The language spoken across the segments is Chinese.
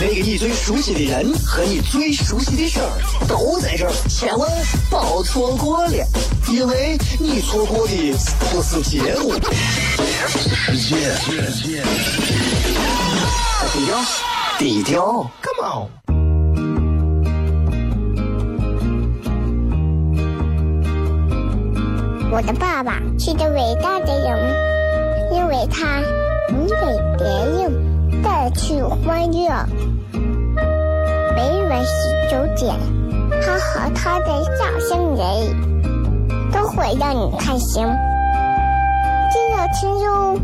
那个你最熟悉的人和你最熟悉的事儿都在这儿，千万别错过了，因为你错过的不是节目，是世界。低调，低调，Come on。我的爸爸是个伟大的人，因为他能给别人带去欢乐。每晚十九点，他和他的笑声人，都会让你开心。记得听哟，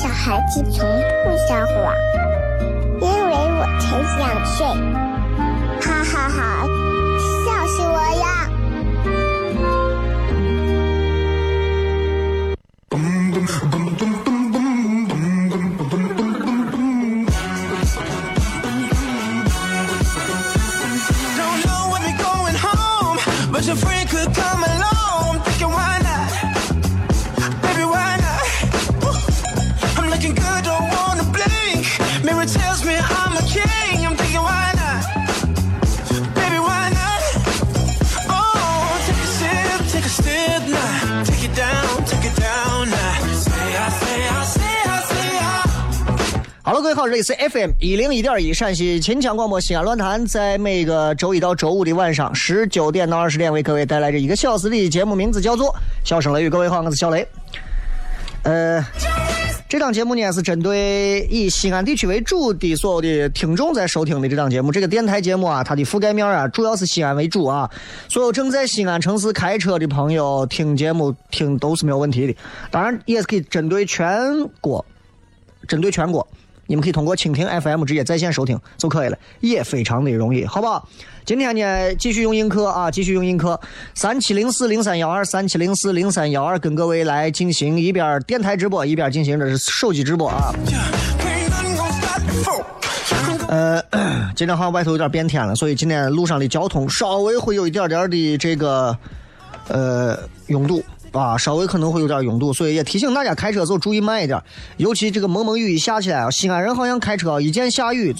小孩子从不撒谎，因为我才两岁。哈哈哈，your friend could come along. 各位好，这里是 FM 一零一点一陕西秦腔广播西安论坛，在每个周一到周五的晚上十九点到二十点，为各位带来这一个小时的节目，名字叫做《笑声雷雨》。各位好，我是小雷。呃，这档节目呢是针对以西安地区为主的所有的听众在收听的这档节目。这个电台节目啊，它的覆盖面啊，主要是西安为主啊。所有正在西安城市开车的朋友听节目听都是没有问题的。当然，也是可以针对全国，针对全国。你们可以通过蜻蜓 FM 直接在线收听就可以了，也非常的容易，好不好？今天呢，继续用映客啊，继续用映客，三七零四零三幺二三七零四零三幺二，跟各位来进行一边电台直播，一边进行的是手机直播啊。呃，今天好像外头有点变天了，所以今天路上的交通稍微会有一点点的这个呃拥堵啊，稍微可能会有点拥堵，所以也提醒大家开车时候注意慢一点，尤其这个蒙蒙雨一下起来啊，西安人好像开车一见下雨、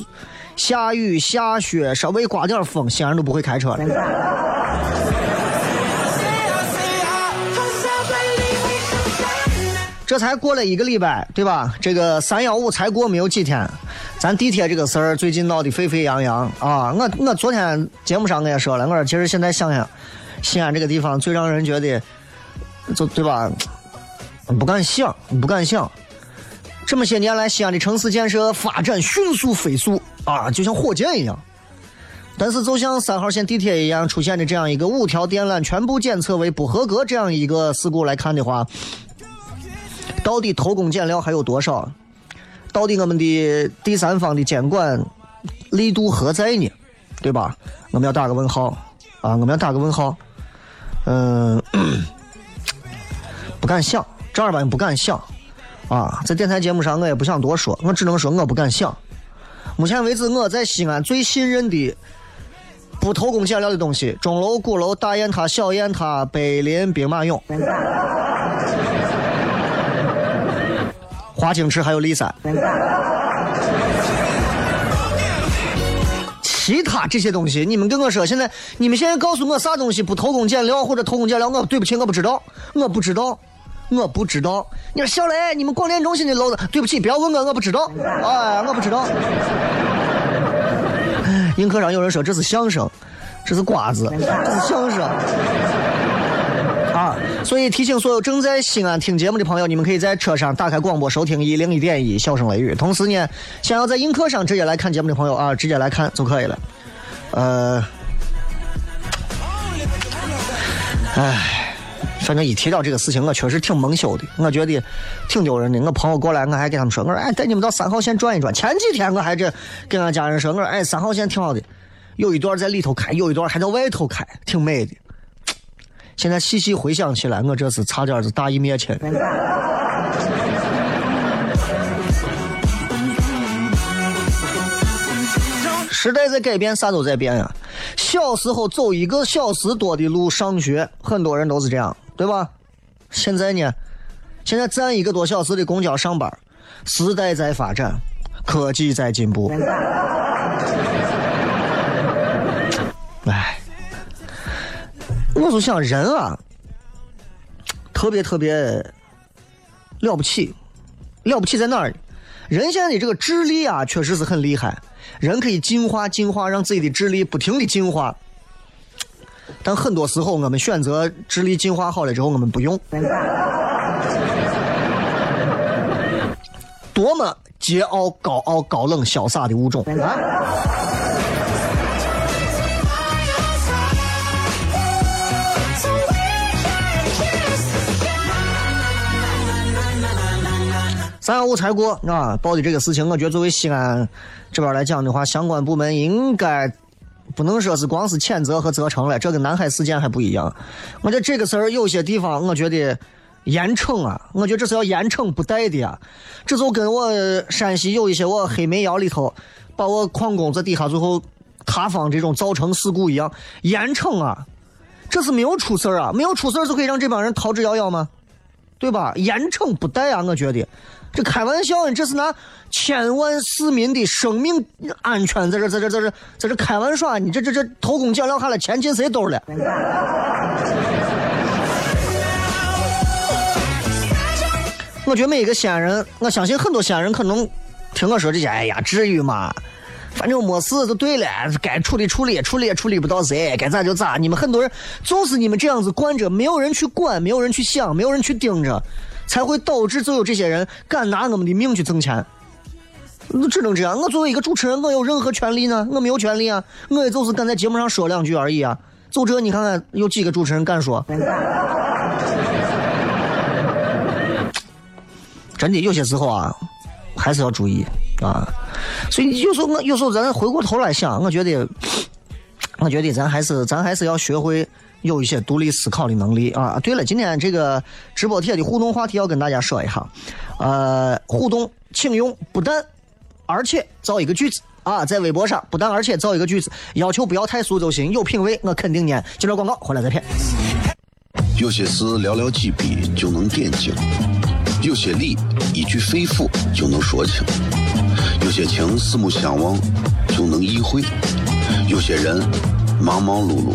下雨下雪，稍微刮点风，西安人都不会开车了。这才过了一个礼拜，对吧？这个三幺五才过没有几天，咱地铁这个事儿最近闹得沸沸扬扬啊！我我昨天节目上我也说了，我说其实现在想想，西安这个地方最让人觉得，就对吧？不敢想，不敢想。这么些年来，西安的城市建设发展迅速飞速啊，就像火箭一样。但是，就像三号线地铁一样出现的这样一个五条电缆全部检测为不合格这样一个事故来看的话，到底偷工减料还有多少？到底我们的第三方的监管力度何在呢？对吧？我们要打个问号啊！我们要打个问号。嗯，不敢想，正儿八经不敢想啊！在电台节目上，我也不想多说，我只能说我不敢想。目前为止，我在西安最信任的不偷工减料的东西，钟楼、鼓楼、大雁塔、小雁塔、碑林、兵马俑。华清池还有骊山，其他这些东西，你们跟我说，现在你们现在告诉我啥东西不偷工减料或者偷工减料，我对不起，我不知道，我不知道，我不知道。你说小雷，你们广电中心的楼子，对不起，不要问我，我不知道，哎，我不知道。映客上有人说这是相声，这是瓜子，这是相声。啊，所以提醒所有正在西安听节目的朋友，你们可以在车上打开广播收听一零一点一笑声雷雨。同时呢，想要在映客上直接来看节目的朋友啊，直接来看就可以了。呃，唉，反正一提到这个事情，我确实挺蒙羞的，我觉得挺丢人的。我朋友过来，我还给他们说，我说哎，带你们到三号线转一转。前几天我还这跟俺家人说，我说哎，三号线挺好的，有一段在里头开，有一段还在外头开，挺美的。现在细细回想起来，我这是差点是大义灭亲。时代在改变，啥都在变呀。小时候走一个小时多的路上学，很多人都是这样，对吧？现在呢？现在站一个多小时的公交上班，时代在发展，科技在进步。哎，我就想人啊，特别特别了不起，了不起在哪儿？人现在的这个智力啊，确实是很厉害。人可以进化，进化，让自己的智力不停的进化。但很多时候，我们选择智力进化好了之后，我们不用。多么桀骜、高傲、高冷、潇洒的物种啊！三幺五才过啊！报的这个事情，我觉得作为西安这边来讲的话，相关部门应该不能说是光是谴责和责成了，这跟南海事件还不一样。我觉得这个事儿有些地方，我觉得严惩啊，我觉得这是要严惩不贷的啊。这就跟我山西有一些我黑煤窑里头把我矿工在底下最后塌方这种造成事故一样，严惩啊！这是没有出事儿啊，没有出事儿就可以让这帮人逃之夭夭吗？对吧？严惩不贷啊！我觉得。这开玩笑，这是拿千万市民的生命安全在这在这在这在这开玩笑，你这这这偷工减料下来，钱进谁兜了？我觉得每一个西安人，我相信很多西安人可能听我说这些，哎呀，至于吗？反正没事就对了，该处理处理，处理也处理不到谁，该咋就咋。你们很多人就是你们这样子惯着，没有人去管，没有人去想，没有人去盯着。才会导致就有这些人敢拿我们的命去挣钱，那只能这样。我作为一个主持人，我有任何权利呢？我没有权利啊！我也就是敢在节目上说两句而已啊！就这，你看看有几个主持人敢说？真的有些时候啊，还是要注意啊。所以有时候我有时候咱回过头来想，我觉得，我觉得咱还是咱还是要学会。有一些独立思考的能力啊！对了，今天这个直播贴的互动话题要跟大家说一下，呃，互动请用不但而且造一个句子啊，在微博上不但而且造一个句子，要求不要太俗就行，有品位我肯定念。接着广告回来再骗。有些事寥寥几笔就能点睛，有些理一句肺腑就能说清，有些情四目相望就能意会，有些人忙忙碌碌。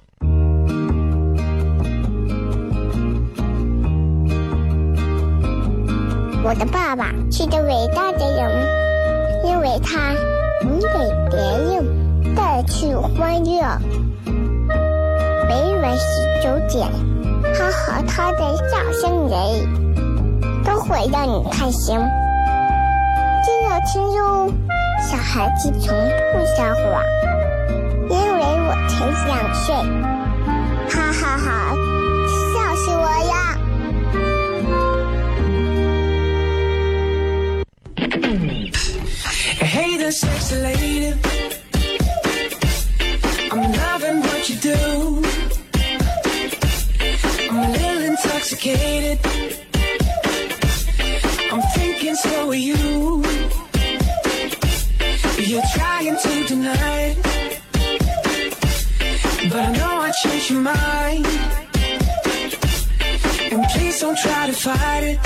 我的爸爸是个伟大的人，因为他能给别人带去欢乐。每晚十九点，他和他的笑声人，都会让你开心。记得听哟，小孩子从不撒谎，因为我才两岁。哈哈哈，！Hey sexy lady. I'm loving what you do. I'm a little intoxicated. I'm thinking so are you. You're trying to deny it. But I know I changed your mind. And please don't try to fight it.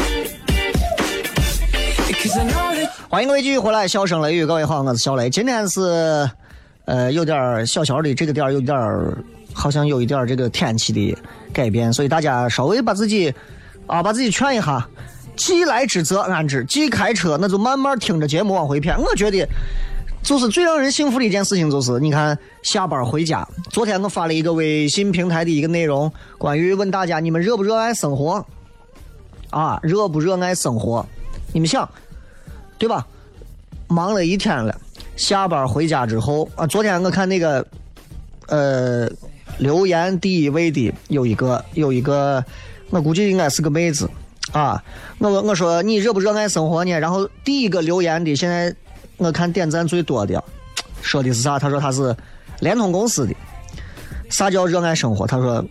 Because I know 欢迎各位继续回来，笑声雷雨，各位好，我是小雷。今天是，呃，有点小小的这个点儿有点儿，好像有一点儿这个天气的改变，所以大家稍微把自己啊，把自己劝一下。既来之则安之，既开车那就慢慢听着节目往回偏。我觉得，就是最让人幸福的一件事情，就是你看下班回家。昨天我发了一个微信平台的一个内容，关于问大家你们热不热爱生活。啊，热不热爱生活？你们想，对吧？忙了一天了，下班回家之后啊，昨天我看那个，呃，留言第一位的有一个有一个，我估计应该是个妹子啊。我我说你热不热爱生活呢？然后第一个留言的，现在我看点赞最多的，说的是啥？他说他是联通公司的。啥叫热爱生活？他说。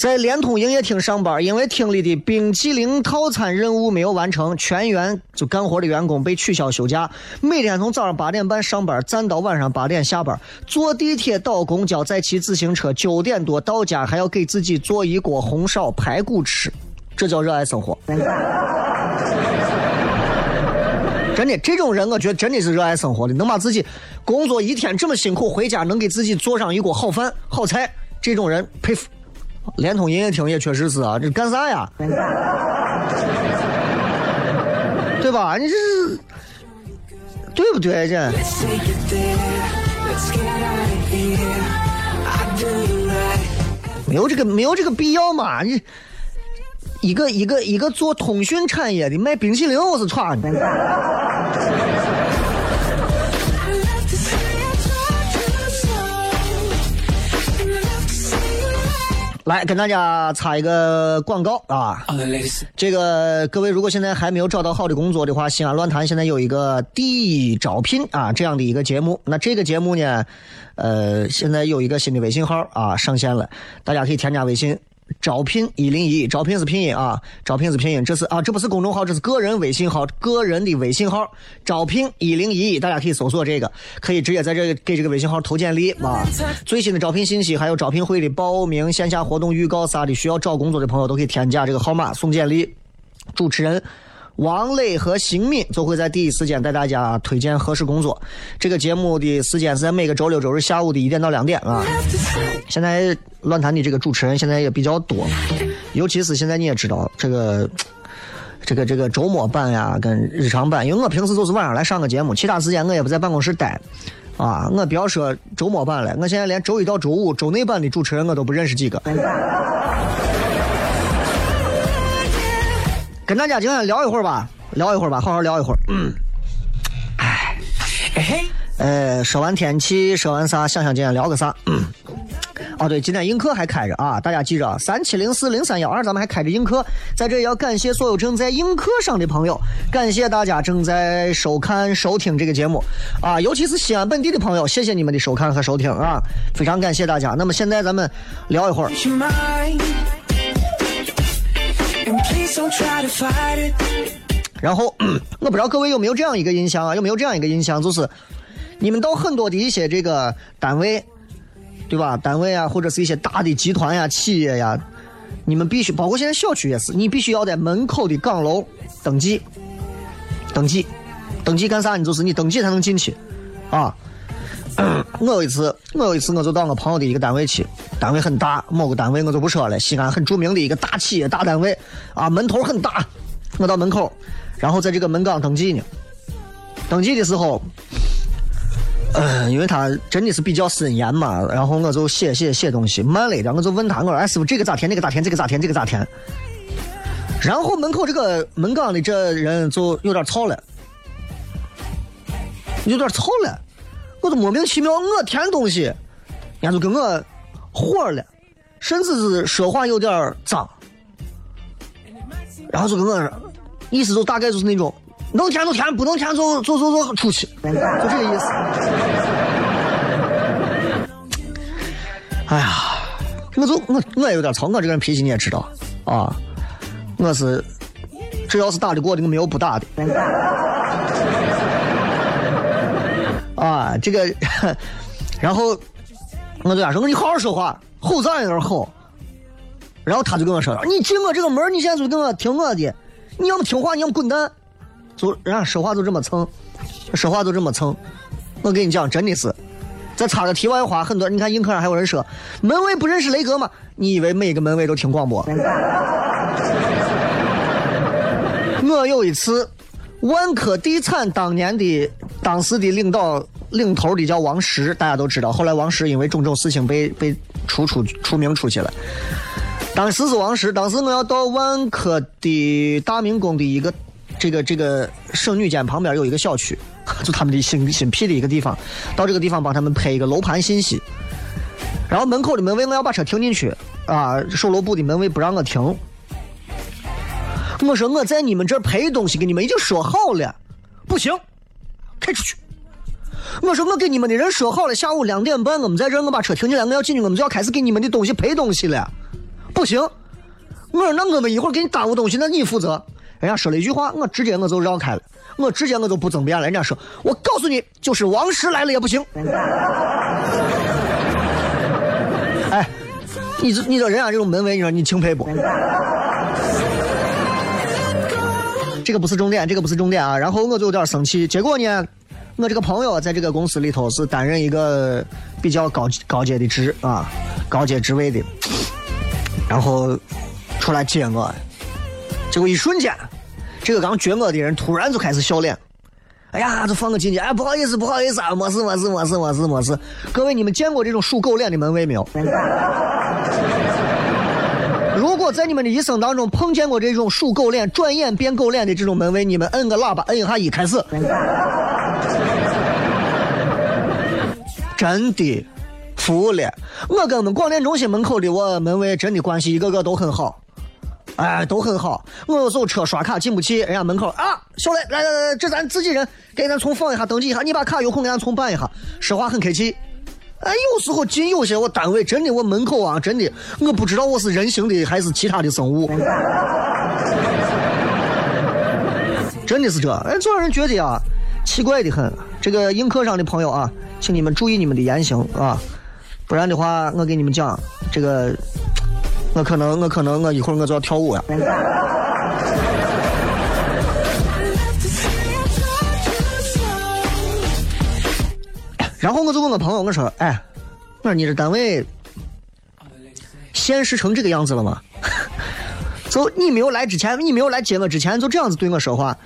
在联通营业厅上班，因为厅里的冰淇淋套餐任务没有完成，全员就干活的员工被取消休假。每天从早上八点半上班，站到晚上八点下班，坐地铁、倒公交，再骑自行车，九点多到家，还要给自己做一锅红烧排骨吃，这叫热爱生活。真的，这种人我觉得真的是热爱生活的，能把自己工作一天这么辛苦，回家能给自己做上一锅好饭、好菜，这种人佩服。联通营业厅也确实是啊，这干啥呀？对吧？你这是对不对？这没有这个没有这个必要嘛？你一个一个一个做通讯产业的卖冰淇淋，我是穿的。来跟大家插一个广告啊！这个各位如果现在还没有找到好的工作的话，西安论坛现在有一个第一招聘啊这样的一个节目。那这个节目呢，呃，现在有一个新的微信号啊上线了，大家可以添加微信。招聘一零一，招聘是拼音啊，招聘是拼音，这是啊，这不是公众号，这是个人微信号，个人的微信号，招聘一零一，大家可以搜索这个，可以直接在这给这个微信号投简历啊。最新的招聘信息，还有招聘会的报名、线下活动预告啥的，需要找工作的朋友都可以添加这个号码送简历。主持人。王磊和邢敏就会在第一时间带大家推荐合适工作。这个节目的时间是在每个周六周日下午的一点到两点啊。现在乱谈的这个主持人现在也比较多，尤其是现在你也知道这个这个这个周末版呀跟日常版，因为我平时都是晚上来上个节目，其他时间我也不在办公室待啊。我不要说周末版了，我现在连周一到周五周内版的主持人我都不认识几个。跟大家今天聊一会儿吧，聊一会儿吧，好好聊一会儿。嗯，哎，呃，说完天气，说完啥，想想今天聊个啥？嗯，哦对，今天映客还开着啊，大家记着，三七零四零三幺二，咱们还开着映客，在这要感谢所有正在映客上的朋友，感谢大家正在收看收听这个节目啊，尤其是西安本地的朋友，谢谢你们的收看和收听啊，非常感谢大家。那么现在咱们聊一会儿。然后，我不知道各位有没有这样一个印象啊？有没有这样一个印象，就是你们到很多的一些这个单位，对吧？单位啊，或者是一些大的集团呀、企业呀，你们必须，包括现在小区也是，你必须要在门口的岗楼登记，登记，登记干啥？你就是你登记才能进去，啊。我有一次，我有一次，我就到我朋友的一个单位去，单位很大，某个单位我就不说了，西安很著名的一个大企业大单位，啊，门头很大。我到门口，然后在这个门岗登记呢。登记的时候，呃，因为他真的是比较森严嘛，然后我就写写写东西，慢了一点，我就问他，我说：“哎，师傅，这个咋填？那个咋填？这个咋填？这个咋填？”然后门口这个门岗的这人就有点吵了，有点吵了。我都莫名其妙，我填东西，人家就跟我火了，甚至是说话有点脏，然后就跟我，意思就大概就是那种能填就填，不能填就就就就出去，就这个意思。哎呀，我就我我也有点糙，我这个人脾气你也知道啊，我是只要是打得过的，我没有不打的。啊，这个，然后我对他说：“你好好说话，吼嗓有点吼。”然后他就跟我说：“你进我这个门，你现在就跟我听我的，你要么听话，你要么滚蛋。”就人家说话就这么蹭，说话就这么蹭。我跟你讲，真的是。再插个题外话，很多你看映客上还有人说门卫不认识雷哥吗？你以为每个门卫都听广播？我有一次。万科地产当年的当时的领导领头的叫王石，大家都知道。后来王石因为种种事情被被出出出名出去了。当时是王石，当时我要到万科的大明宫的一个这个这个省女监旁边有一个小区，就他们的新新辟的一个地方，到这个地方帮他们拍一个楼盘信息。然后门口的门卫我要把车停进去啊，售楼部的门卫不让我停。我说我在你们这儿拍东西，给你们已经说好了，不行，开出去。我说我给你们的人说好了，下午两点半我们在这，我把车停进来，我要进去，我们就要开始给你们的东西拍东西了，不行。我说那我们一会儿给你耽误东西，那你负责。人家说了一句话，我直接我就绕开了，我直接我就不争辩了。人家说，我告诉你，就是王石来了也不行。哎，你这你说人家这种门卫，你说你钦佩不？这个不是重点，这个不是重点啊。然后我就有点生气，结果呢，我这个朋友在这个公司里头是担任一个比较高高阶的职啊，高阶职位的，然后出来接我，结果一瞬间，这个刚撅我的人突然就开始笑脸。哎呀，就放个进去，哎，不好意思，不好意思啊，没事，没事，没事，没事，没事。各位，你们见过这种数狗脸的门卫没有？在你们的一生当中碰见过这种数狗脸、转眼变狗脸的这种门卫，你们摁个喇叭，摁一下一开始。真的，服了。我跟我们广电中心门口的我门卫真的关系一个个都很好。哎，都很好。我有时候车刷卡进不去，人家门口啊，小雷，来来来，这咱自己人，给咱重放一下，登记一下。你把卡有空给咱重办一下。说话很客气。哎，有时候进有些我单位真的，我门口啊，真的，我不知道我是人形的还是其他的生物。真的是这，哎，总让人觉得啊，奇怪的很。这个映客上的朋友啊，请你们注意你们的言行啊，不然的话，我给你们讲这个。我可能，我可能，我一会儿我就要跳舞呀。然后我就问我朋友，我说：“哎，我说你这单位现实成这个样子了吗？就你没有来之前，你没有来接我之前，就这样子对我说话，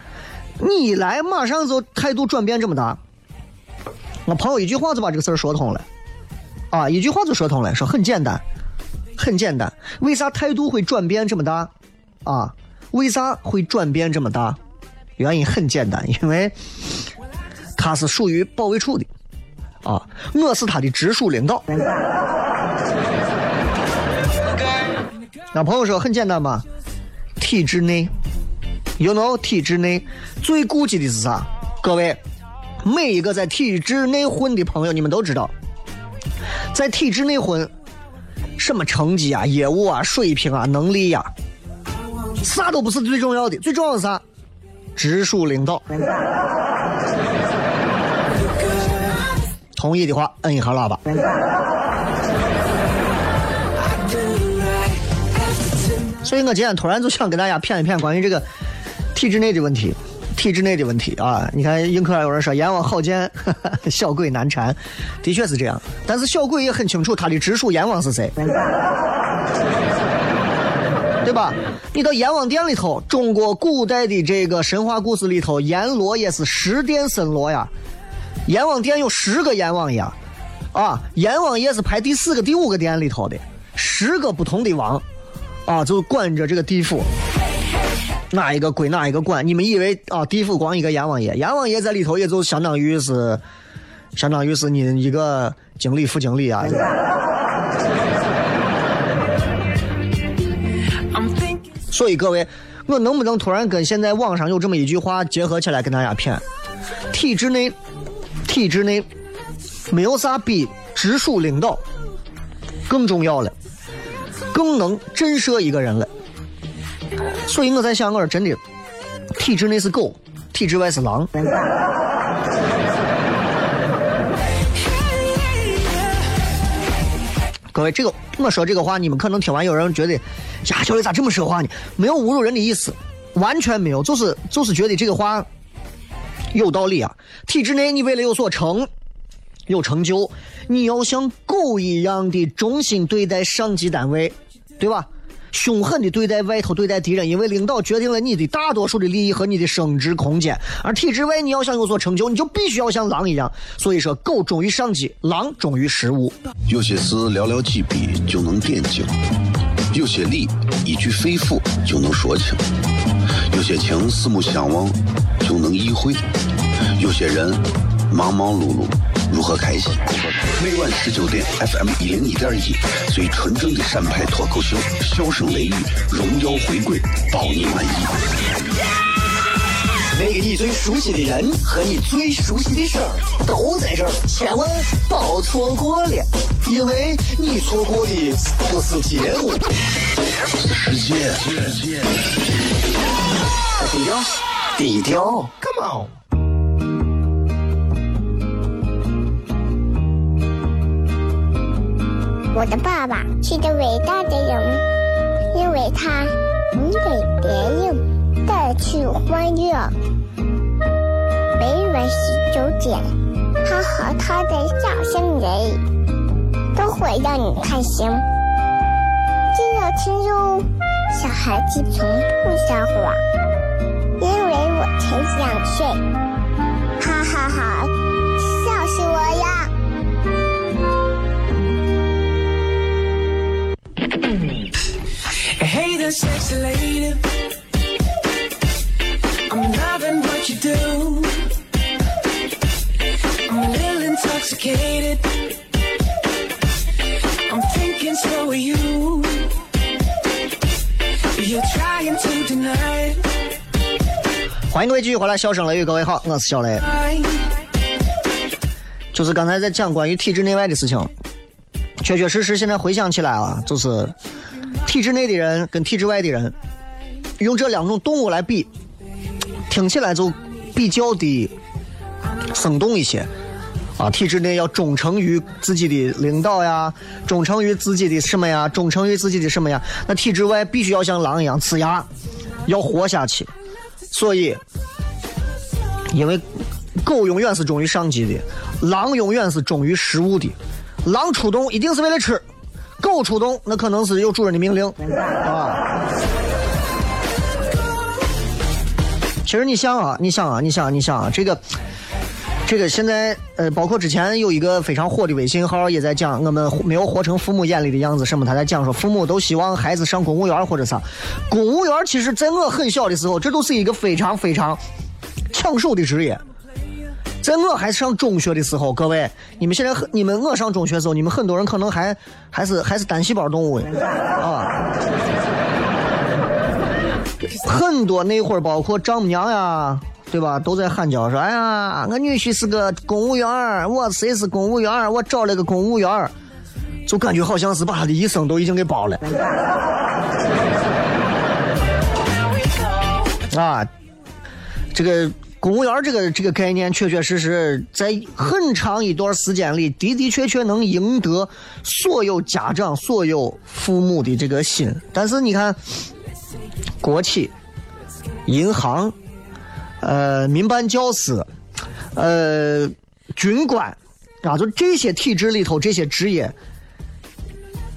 你一来马上就态度转变这么大。”我朋友一句话就把这个事儿说通了，啊，一句话就说通了，说很简单。很简单，为啥态度会转变这么大？啊，为啥会转变这么大？原因很简单，因为他是属于保卫处的，啊，我是他的直属领导。那朋友说很简单嘛，体制内，you know，体制内最顾忌的是啥？各位，每一个在体制内混的朋友，你们都知道，在体制内混。什么成绩啊、业务啊、水平啊、能力呀，啥都不是最重要的，最重要的是啥？直属领导。同意的话，摁一下喇叭。所以我今天突然就想跟大家骗一骗关于这个体制内的问题。体制内的问题啊，你看映客上有人说阎王好见，小鬼难缠，的确是这样。但是小鬼也很清楚他的直属阎王是谁，对吧？你到阎王殿里头，中国古代的这个神话故事里头，阎罗也是十殿森罗呀。阎王殿有十个阎王爷，啊，阎王爷是排第四个、第五个殿里头的，十个不同的王，啊，就管着这个地府。哪一个归哪一个管？你们以为啊，地府光一个阎王爷，阎王爷在里头也就相当于是，相当于是你一个经理、副经理啊。所以各位，我能不能突然跟现在网上有这么一句话结合起来跟大家谝？体制内，体制内没有啥比直属领导更重要了，更能震慑一个人了。所以我在想，我说真的，体制内是狗，体制外是狼。各位，这个我说这个话，你们可能听完有人觉得，呀，小雷咋这么说话呢？没有侮辱人的意思，完全没有，就是就是觉得这个话有道理啊。体制内，你为了有所成，有成就，你要像狗一样的忠心对待上级单位，对吧？凶狠的对待外头对待敌人，因为领导决定了你的大多数的利益和你的升职空间。而体制外，你要想有所成就，你就必须要像狼一样。所以说，狗忠于上级，狼忠于食物。有些事寥寥几笔就能点睛，有些理一句肺腑就能说清，有些情四目相望就能意会，有些人忙忙碌碌如何开心？每晚十九点，FM 一零一点一，最纯正的陕派脱口秀，笑声雷雨，荣耀回归，包你满意。那个你最熟悉的人和你最熟悉的事儿都在这儿，千万别错过了，因为你错过的不是节目，世界，低调，低调，Come on。我的爸爸是个伟大的人，因为他能给别人带去欢乐。每晚十九点，他和他的笑声人，都会让你开心。只要听哟，小孩子从不撒谎，因为我才想睡。哈哈哈，笑死我呀！欢迎各位继续回来，笑声雷雨，各位好，我是小雷。就是刚才在讲关于体制内外的事情，确确实实现在回想起来啊，就是体制内的人跟体制外的人，用这两种动物来比，听起来就比较的生动一些。啊，体制内要忠诚于自己的领导呀，忠诚于自己的什么呀，忠诚于自己的什么呀？那体制外必须要像狼一样呲牙，要活下去。所以，因为狗永远是忠于上级的，狼永远是忠于食物的。狼出动一定是为了吃，狗出动那可能是有主人的命令啊。其实你想啊，你想啊，你想啊，你想啊，这个。这个现在呃，包括之前有一个非常火的微信号也在讲，我们没有活成父母眼里的样子。什么？他在讲说，父母都希望孩子上公务员或者啥。公务员其实在我很小的时候，这都是一个非常非常抢手的职业。在我还上中学的时候，各位，你们现在很，你们我上中学的时候，你们很多人可能还还是还是单细胞动物啊。很多那会儿，包括丈母娘呀。对吧？都在喊叫说：“哎呀，我女婿是个公务员我谁是公务员我找了个公务员就感觉好像是把他的一生都已经给包了。啊，这个公务员这个这个概念，确确实实在很长一段时间里的的确确能赢得所有家长、所有父母的这个心。但是你看，国企、银行。呃，民办教师，呃，军官，啊，就这些体制里头这些职业，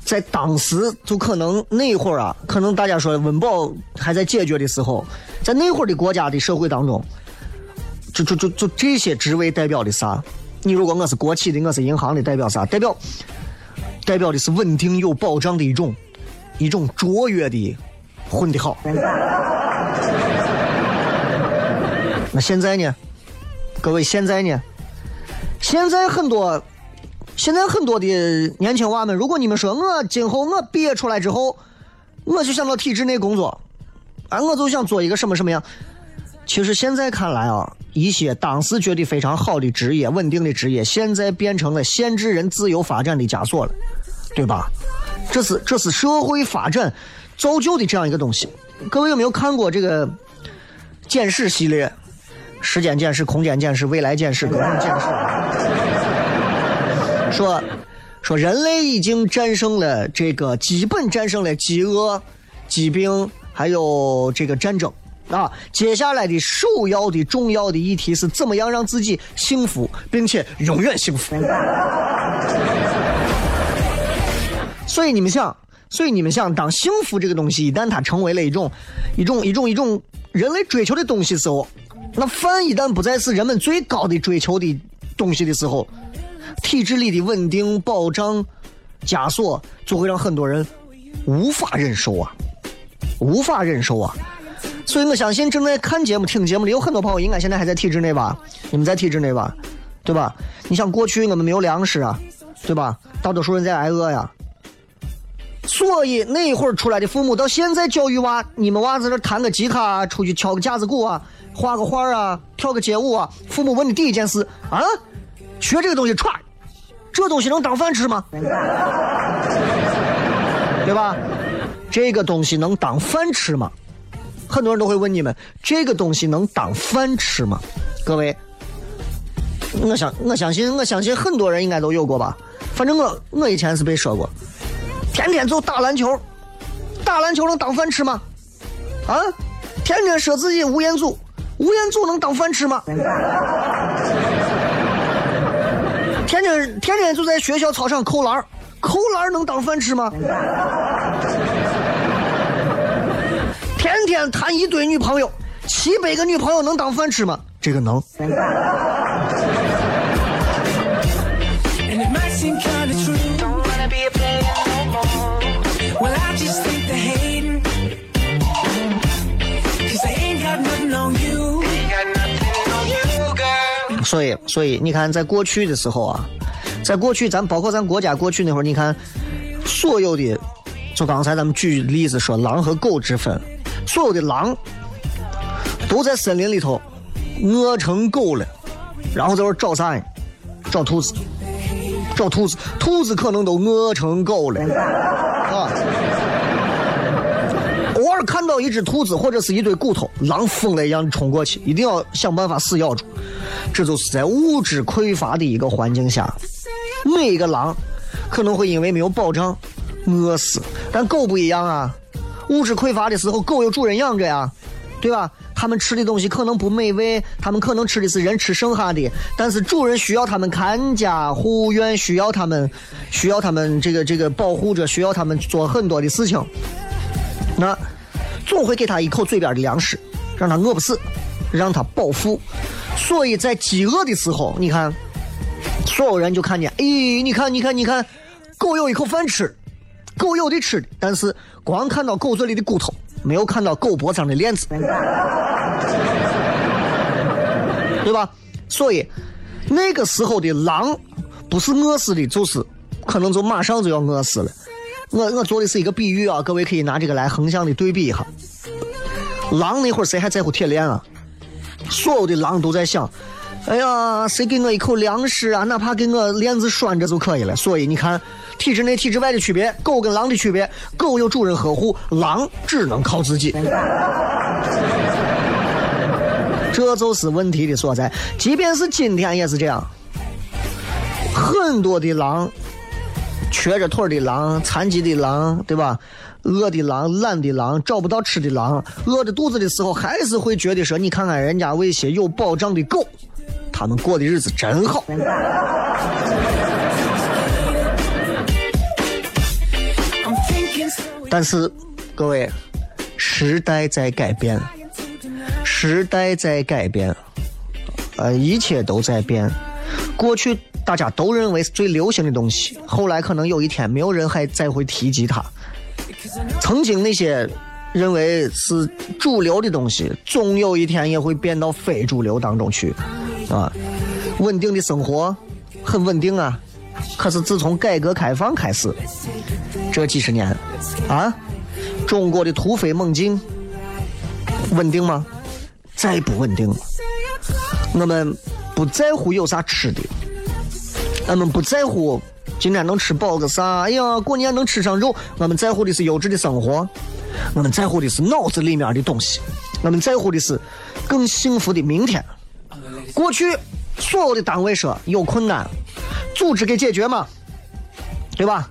在当时就可能那会儿啊，可能大家说温饱还在解决的时候，在那会儿的国家的社会当中，就就就就这些职位代表的啥？你如果我是国企的，我是银行的，代表啥？代表代表的是稳定有保障的一种一种卓越的混得好。那现在呢？各位，现在呢？现在很多，现在很多的年轻娃们，如果你们说我今后我毕业出来之后，我就想到体制内工作，啊，我就想做一个什么什么样。其实现在看来啊，一些当时觉得非常好的职业、稳定的职业，现在变成了限制人自由发展的枷锁了，对吧？这是这是社会发展造就的这样一个东西。各位有没有看过这个简史系列？时间简史、空间简史、未来简史、革命简史，说说人类已经战胜了这个，基本战胜了饥饿、疾病，还有这个战争啊。接下来的首要的、重要的议题是怎么样让自己幸福，并且永远幸福。所以你们想，所以你们想，当幸福这个东西一旦它成为了一种、一种、一种、一种人类追求的东西时候。那饭一旦不再是人们最高的追求的东西的时候，体制里的稳定保障枷锁就会让很多人无法忍受啊，无法忍受啊。所以我相信正在看节目、听节目的有很多朋友，应该现在还在体制内吧？你们在体制内吧？对吧？你像过去我们没有粮食啊，对吧？大多数人在挨饿呀。所以那会儿出来的父母到现在教育娃，你们娃在这弹个吉他啊，出去敲个架子鼓啊，画个画啊，跳个街舞啊，父母问的第一件事啊，学这个东西歘，这东西能当饭吃吗？对吧？这个东西能当饭吃吗？很多人都会问你们，这个东西能当饭吃吗？各位，我相我相信我相信很多人应该都有过吧。反正我我以前是被说过，天天就打篮球，打篮球能当饭吃吗？啊，天天说自己吴彦祖，吴彦祖能当饭吃吗？天天天天就在学校操场扣篮扣篮能当饭吃吗？天天谈一堆女朋友，七百个女朋友能当饭吃吗？这个能。所以，所以你看，在过去的时候啊，在过去，咱包括咱国家过去那会儿，你看，所有的，就刚才咱们举例子说狼和狗之分，所有的狼都在森林里头饿成狗了，然后在这找啥呢？找兔子，找兔子，兔子可能都饿成狗了啊。到一只兔子或者是一堆骨头，狼疯了一样冲过去，一定要想办法死咬住。这就是在物质匮乏的一个环境下，每一个狼可能会因为没有保障饿死，但狗不一样啊，物质匮乏的时候，狗有主人养着呀，对吧？它们吃的东西可能不美味，它们可能吃的是人吃剩下的，但是主人需要它们看家护院，需要它们，需要它们这个这个保护着，需要它们做很多的事情。那总会给他一口嘴边的粮食，让他饿不死，让他饱腹。所以在饥饿的时候，你看，所有人就看见，咦，你看，你看，你看，狗有一口饭吃，狗有的吃的，但是光看到狗嘴里的骨头，没有看到狗脖子上的链子，对吧？所以那个时候的狼，不是饿死的，就是可能就马上就要饿死了。我我做的是一个比喻啊，各位可以拿这个来横向的对比一下。狼那会儿谁还在乎铁链啊？所有的狼都在想，哎呀，谁给我一口粮食啊？哪怕给我链子拴着就可以了。所以你看，体制内、体制外的区别，狗跟狼的区别，狗有主人呵护，狼只能靠自己。这就是问题的所在。即便是今天也是这样，很多的狼。瘸着腿的狼、残疾的狼，对吧？饿的狼、懒的狼、找不到吃的狼，饿着肚子的时候，还是会觉得说：“你看看人家喂些有保障的狗，他们过的日子真好。” 但是，各位，时代在改变，时代在改变，呃，一切都在变。过去大家都认为是最流行的东西，后来可能有一天没有人还再会提及它。曾经那些认为是主流的东西，总有一天也会变到非主流当中去，啊，稳定的生活很稳定啊，可是自从改革开放开始，这几十年，啊，中国的突飞猛进，稳定吗？再不稳定。我们不在乎有啥吃的，俺们不在乎今天能吃饱个啥，哎呀，过年能吃上肉。我们在乎的是优质的生活，我们在乎的是脑子里面的东西，我们在乎的是更幸福的明天。过去所有的单位说有困难，组织给解决嘛，对吧？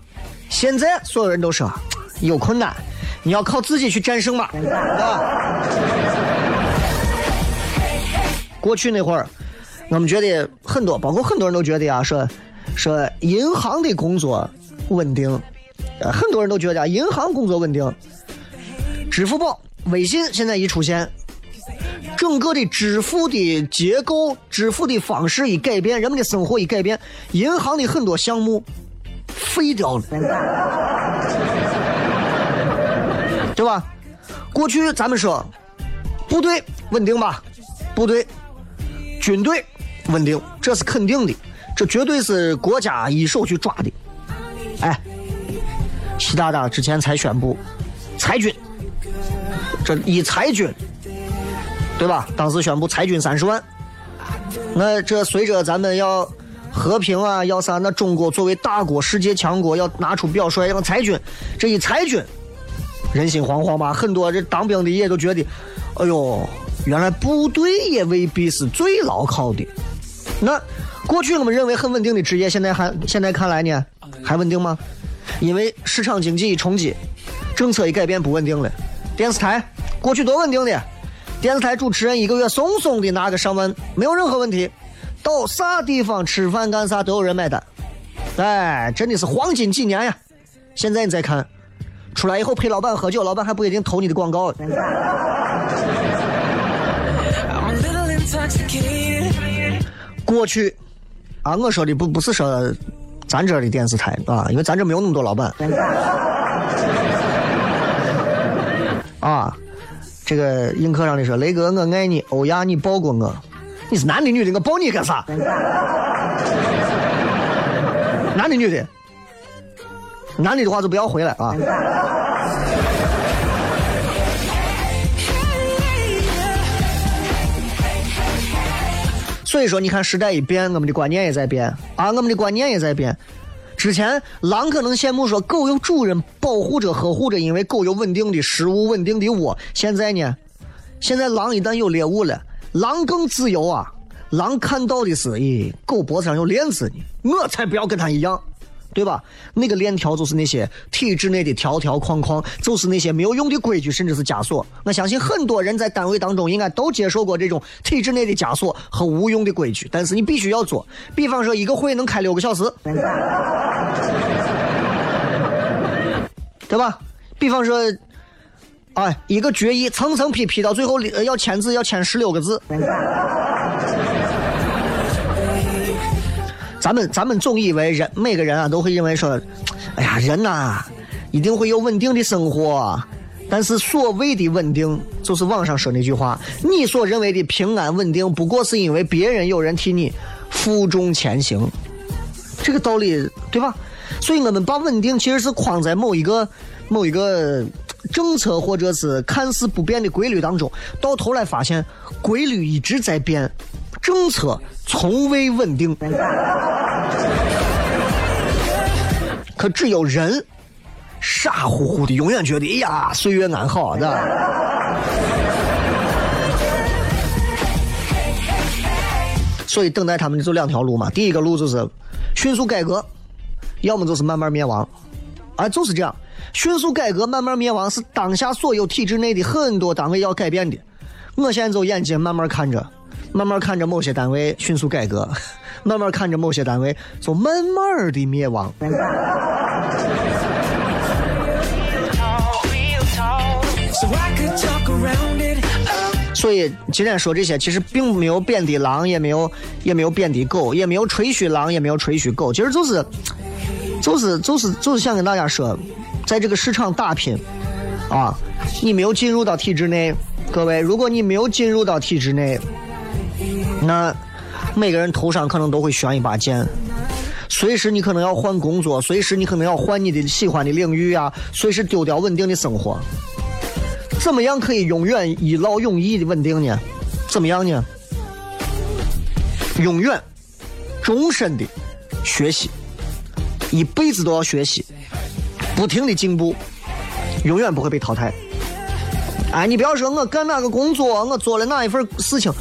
现在所有人都说有困难，你要靠自己去战胜嘛，对吧？过去那会儿，我们觉得很多，包括很多人都觉得啊，说说银行的工作稳定，呃，很多人都觉得啊，银行工作稳定。支付宝、微信现在一出现，整个的支付的结构、支付的方式一改变，人们的生活一改变，银行的很多项目废掉了。对吧？过去咱们说部队稳定吧，部队、军队稳定，这是肯定的，这绝对是国家一手去抓的。哎，习大大之前才宣布裁军，这一裁军，对吧？当时宣布裁军三十万。那这随着咱们要和平啊，要啥？那中国作为大国、世界强国，要拿出表率，要裁军。这一裁军，人心惶惶吧？很多这当兵的也都觉得，哎呦，原来部队也未必是最牢靠的。那过去我们认为很稳定的职业，现在还现在看来呢，还稳定吗？因为市场经济一冲击，政策一改变，不稳定了。电视台过去多稳定的，电视台主持人一个月松松的拿个上万，没有任何问题。到啥地方吃饭干啥都有人买单，哎，真的是黄金几年呀！现在你再看，出来以后陪老板喝酒，老板还不一定投你的广告。过去啊，我说的不不是说咱这的电视台啊，因为咱这没有那么多老板啊。这个映客上的说：“雷哥，我爱你，欧亚你抱过我，你是男的女的？我抱你干啥？男的女的？男的的话就不要回来啊。”所以说，你看时代一变，我们的观念也在变啊，我们的观念也在变。之前狼可能羡慕说狗有主人保护着、呵护着，因为狗有稳定的食物、稳定的窝。现在呢，现在狼一旦有猎物了，狼更自由啊！狼看到的是，咦，狗脖子上有链子呢，我才不要跟它一样，对吧？那个链条就是那些体制内的条条框框，就是那些没有用的规矩，甚至是枷锁。我相信很多人在单位当中应该都接受过这种体制内的枷锁和无用的规矩，但是你必须要做。比方说，一个会能开六个小时，对吧？比方说，哎，一个决议层层批批到最后，呃要签字要签十六个字。咱们咱们总以为人每个人啊都会认为说，哎呀人呐、一定会有稳定的生活，但是所谓的稳定，就是网上说那句话，你所认为的平安稳定，不过是因为别人有人替你负重前行，这个道理对吧？所以我们把稳定其实是框在某一个某一个政策或者是看似不变的规律当中，到头来发现规律一直在变，政策从未稳定。可只有人傻乎乎的，永远觉得哎呀岁月安好的。所以等待他们的就两条路嘛，第一个路就是迅速改革，要么就是慢慢灭亡，啊，就是这样。迅速改革，慢慢灭亡是当下所有体制内的很多单位要改变的。我现在就眼睛慢慢看着，慢慢看着某些单位迅速改革，慢慢看着某些单位就慢慢的灭亡。Oh, 所以今天说这些，其实并没有贬低狼，也没有也没有贬低狗，也没有吹嘘狼，也没有吹嘘狗，其实就是就是就是就是想跟大家说，在这个市场打拼啊，你没有进入到体制内，各位，如果你没有进入到体制内，那每个人头上可能都会悬一把剑。随时你可能要换工作，随时你可能要换你的喜欢的领域啊，随时丢掉稳定的生活。怎么样可以永远一劳永逸的稳定呢？怎么样呢？永远、终身的学习，一辈子都要学习，不停的进步，永远不会被淘汰。哎，你不要说我干哪个工作，我做了哪一份事情，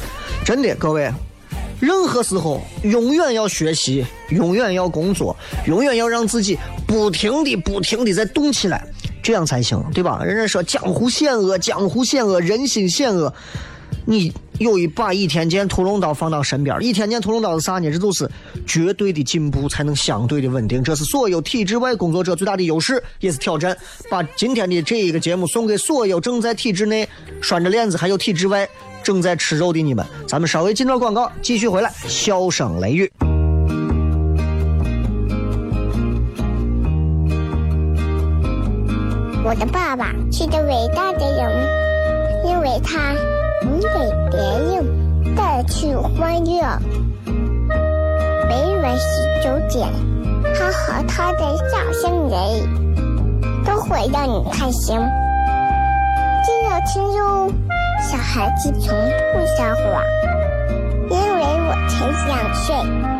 真的，各位，任何时候永远要学习，永远要工作，永远要让自己不停的、不停的在动起来，这样才行，对吧？人家说江湖险恶，江湖险恶，人心险恶。你有一把倚天剑、屠龙刀放到身边，倚天剑、屠龙刀是啥呢？这就是绝对的进步，才能相对的稳定。这是所有体制外工作者最大的优势，也是挑战。把今天的这一个节目送给所有正在体制内拴着链子，还有体制外正在吃肉的你们。咱们稍微进段广告，继续回来，笑声雷雨。我的爸爸是个伟大的人，因为他能给别人带去欢乐。每晚十九点，他和他的笑声人，都会让你开心。记得听哟，小孩子从不撒谎，因为我才两岁。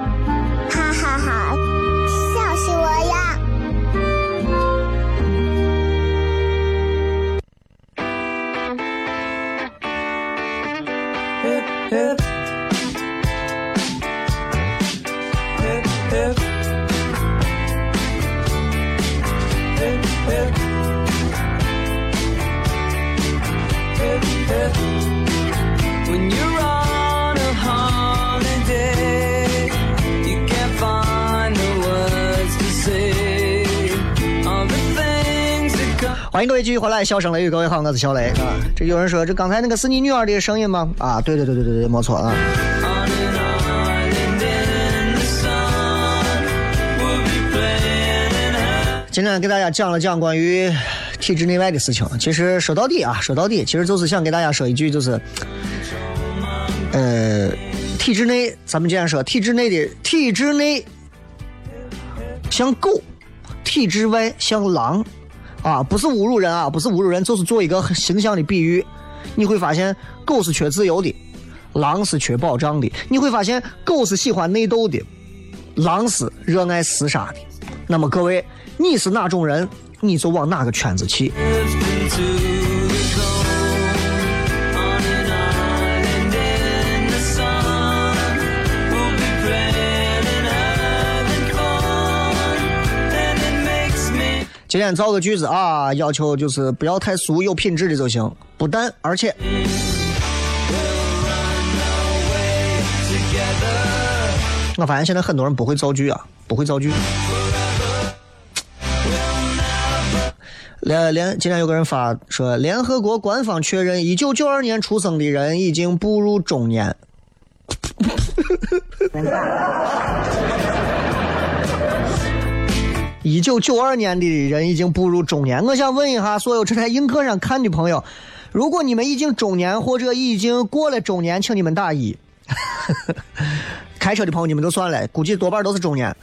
继续回来，笑声雷雨，各位好，我是小雷啊。这有人说，这刚才那个是你女儿的声音吗？啊，对对对对对对，没错啊。今天给大家讲了讲关于体制内外的事情。其实说到底啊，说到底，其实就是想给大家说一句，就是，呃，体制内，咱们既然说体制内的体制内像狗，体制外像狼，啊，不是侮辱人啊，不是侮辱人，就是做一个形象的比喻。你会发现，狗是缺自由的，狼是缺保障的。你会发现，狗是喜欢内斗的，狼是热爱厮杀的。那么各位，你是哪种人，你就往哪个圈子去。今天造个句子啊，要求就是不要太俗，有品质的就行。不但而且，我发现现在很多人不会造句啊，不会造句。连连今天有个人发说，联合国官方确认，一九九二年出生的人已经步入中年。一九九二年的人已经步入中年。我想问一下所有正在映客上看的朋友，如果你们已经中年或者已经过了中年，请你们打一。开车的朋友你们就算了，估计多半都是中年。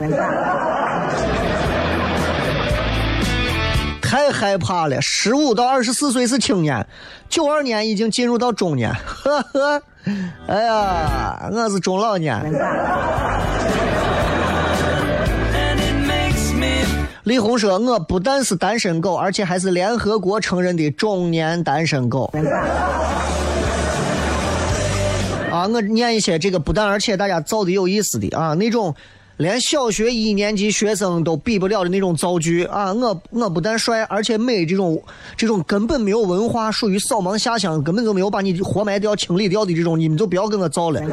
太害怕了，十五到二十四岁是青年，九二年已经进入到中年，呵呵，哎呀，我是中老年。李红说：“我不但是单身狗，而且还是联合国承认的中年单身狗。”啊，我念一些这个不但而且大家造的有意思的啊，那种连小学一年级学生都比不了的那种造句啊，我我不但帅，而且美，这种这种根本没有文化，属于扫盲下乡，根本就没有把你活埋掉、清理掉的这种，你们就不要跟我造了。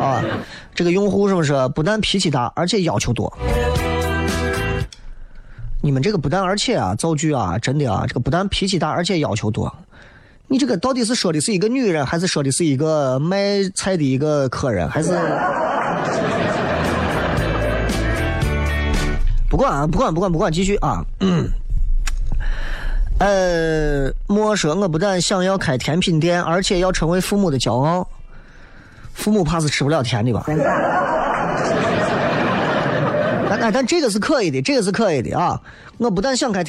啊，这个用户是不是不但脾气大，而且要求多？你们这个不但而且啊，造句啊，真的啊，这个不但脾气大，而且要求多。你这个到底是说的是一个女人，还是说的是一个卖菜的一个客人，还是？不管啊，不管不管不管，继续啊。嗯。呃，莫说我不但想要开甜品店，而且要成为父母的骄傲。父母怕是吃不了甜的吧？但但这个是可以的，这个是可以的啊！我不但想开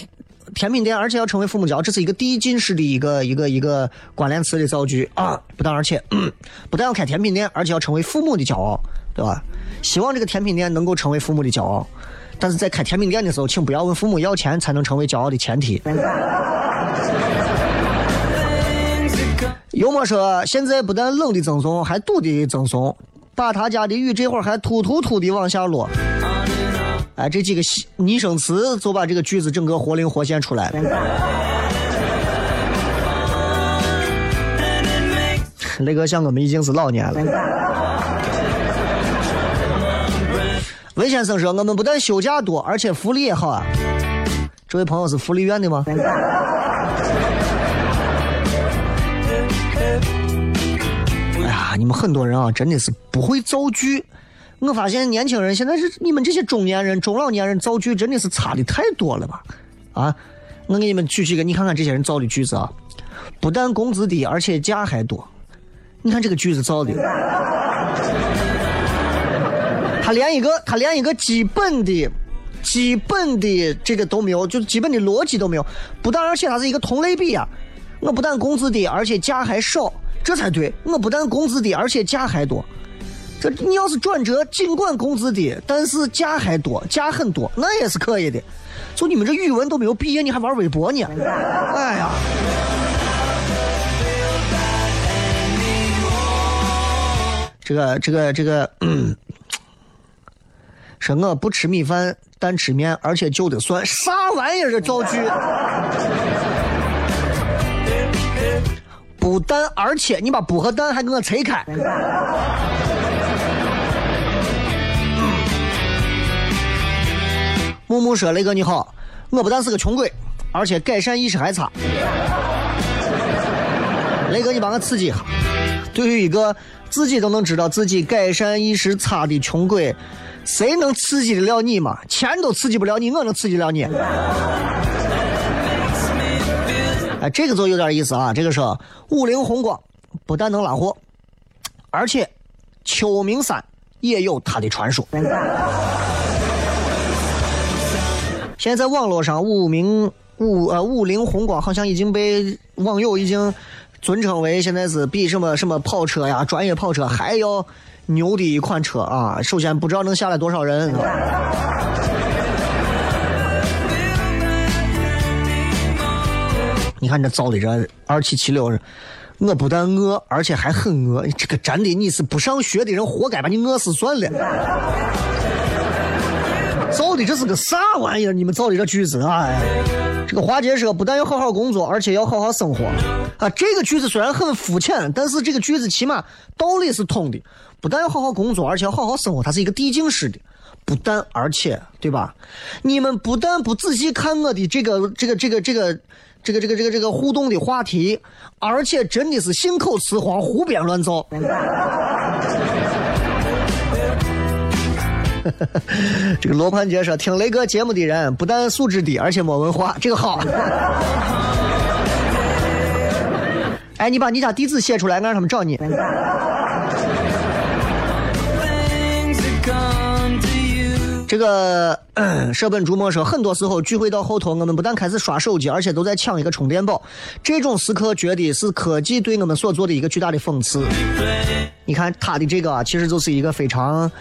甜品店，而且要成为父母骄傲，这是一个递进式的一个一个一个关联词的造句啊！不但而且，不但要开甜品店，而且要成为父母的骄傲，对吧？希望这个甜品店能够成为父母的骄傲，但是在开甜品店的时候，请不要问父母要钱才能成为骄傲的前提。幽默说，现在不但冷的赠送，还堵的赠送，把他家的雨这会儿还突突突的往下落。哎，这几个拟声词就把这个句子整个活灵活现出来了。雷哥像我们已经是老年了。文先生说，我们不但休假多，而且福利也好啊。这位朋友是福利院的吗？你们很多人啊，真的是不会造句。我发现年轻人现在是你们这些中年人、中老年人造句真的是差的太多了吧？啊，我给你们举几个，你看看这些人造的句子啊，不但工资低，而且价还多。你看这个句子造的，他连一个他连一个基本的、基本的这个都没有，就基本的逻辑都没有。不但而且它是一个同类比呀、我不但工资低，而且价还少，这才对。我不但工资低，而且假还多。这你要是转折，尽管工资低，但是假还多，假很多，那也是可以的。就你们这语文都没有毕业，你还玩微博呢？哎呀！这个这个这个，嗯，说我不吃米饭，但吃面，而且就得算啥玩意儿？这造句。不但而且，你把不和但还给我拆开。木木说：“雷哥你好，我不但是个穷鬼，而且改善意识还差。雷哥，你帮我刺激一下。对于一个自己都能知道自己改善意识差的穷鬼，谁能刺激得了你嘛？钱都刺激不了你，我能刺激了你？哎，这个就有点意思啊。这个说五菱宏光不但能拉货，而且秋名山也有它的传说。现在在网络上，五名五呃五菱宏光好像已经被网友已经尊称为现在是比什么什么跑车呀、专业跑车还要牛的一款车啊！首先不知道能下来多少人。你看这造的这二七七六，我不但饿，而且还很饿。这个真的，你是不上学的人，活该把你饿死算了。造的这是个啥玩意儿？你们造的这句子，哎，这个华杰说不但要好好工作，而且要好好生活啊。这个句子虽然很肤浅，但是这个句子起码道理是通的。不但要好好工作，而且要好好生活，它是一个递进式的。不但而且，对吧？你们不但不仔细看我的这个这个这个这个这个这个这个这个互动的话题，而且真的是信口雌黄、胡编乱造。这个罗盘杰说，听雷哥节目的人不但素质低，而且没文化，这个好。哎，你把你家地址写出来，俺让他们找你。这个 舍本逐末说，很多时候聚会到后头，我们不但开始刷手机，而且都在抢一个充电宝。这种时刻，觉得是科技对我们所做的一个巨大的讽刺。你看他的这个啊，其实就是一个非常、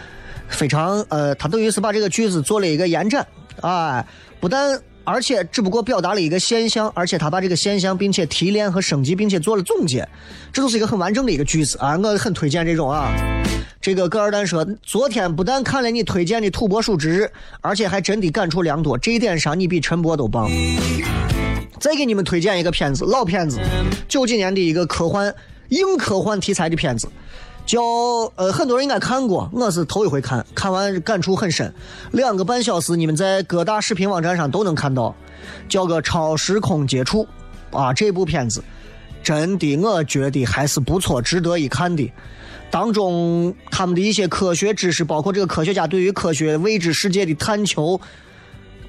非常呃，他等于是把这个句子做了一个延展，啊，不但而且只不过表达了一个现象，而且他把这个现象并且提炼和升级，并且做了总结，这都是一个很完整的一个句子啊，我很推荐这种啊。这个戈尔丹说，昨天不但看了你推荐的土拨鼠之日，而且还真的感触良多，这一点上你比陈博都棒。再给你们推荐一个片子，老片子，九几年的一个科幻硬科幻题材的片子，叫呃很多人应该看过，我是头一回看，看完感触很深，两个半小时，你们在各大视频网站上都能看到，叫个《超时空接触》啊，这部片子真的我觉得还是不错，值得一看的。当中他们的一些科学知识，包括这个科学家对于科学未知世界的探求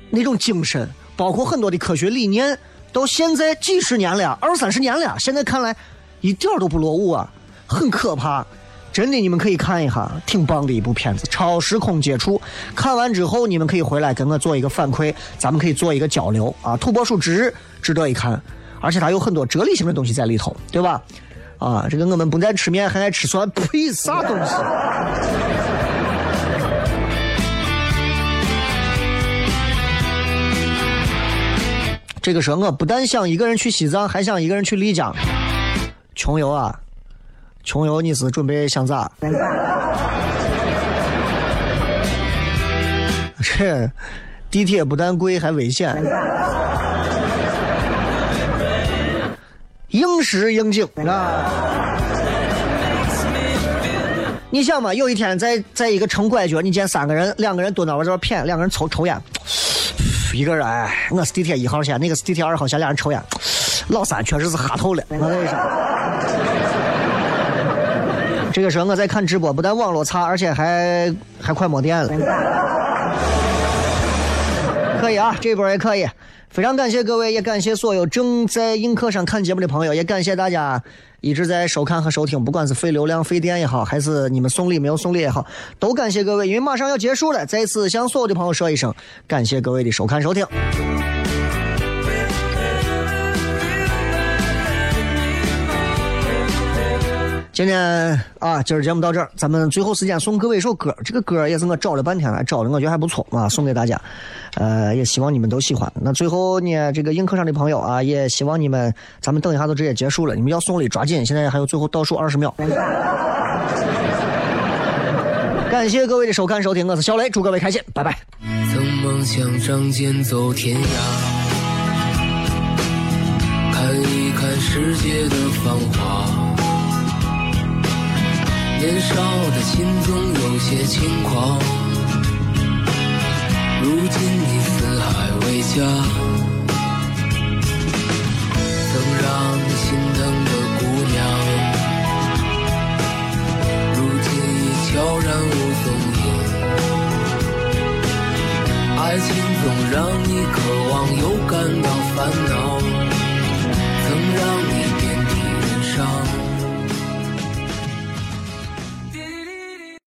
那种精神，包括很多的科学理念，到现在几十年了，二三十年了，现在看来一点都不落伍啊，很可怕。真的，你们可以看一下，挺棒的一部片子《超时空接触》。看完之后，你们可以回来跟我做一个反馈，咱们可以做一个交流啊。土拨鼠值值得一看，而且它有很多哲理性的东西在里头，对吧？啊，这个我们不但吃面，还爱吃蒜，呸，啥东西？这个说，我不但想一个人去西藏，还想一个人去丽江。穷游啊，穷游，你是准备想咋？这地铁不但贵，还危险。应时应景啊！你想嘛，有一天在在一个城拐角，你见三个人，两个人蹲那我这边谝，两个人抽抽烟，一个人哎，我是地铁一号线，那个是地铁二号线，俩人抽烟，老三确实是哈透了，我跟你说。这个时候我在看直播，不但网络差，而且还还快没电了。可以啊，这波也可以。非常感谢各位，也感谢所有正在映客上看节目的朋友，也感谢大家一直在收看和收听，不管是费流量、费电也好，还是你们送礼没有送礼也好，都感谢各位，因为马上要结束了，再次向所有的朋友说一声，感谢各位的收看收听。今天啊，今儿节目到这儿，咱们最后时间送各位一首歌，这个歌也是我找了半天了，找的我觉得还不错啊，送给大家，呃，也希望你们都喜欢。那最后呢，这个映客上的朋友啊，也希望你们，咱们等一下就直接结束了，你们要送礼抓紧，现在还有最后倒数二十秒。感谢各位的收看收听，我是小雷，祝各位开心，拜拜。曾梦想仗剑走天涯，看一看世界的繁华。年少的心总有些轻狂如今你四海为家曾让你心疼的姑娘如今已悄然无踪影爱情总让你渴望又感到烦恼曾让你遍体鳞伤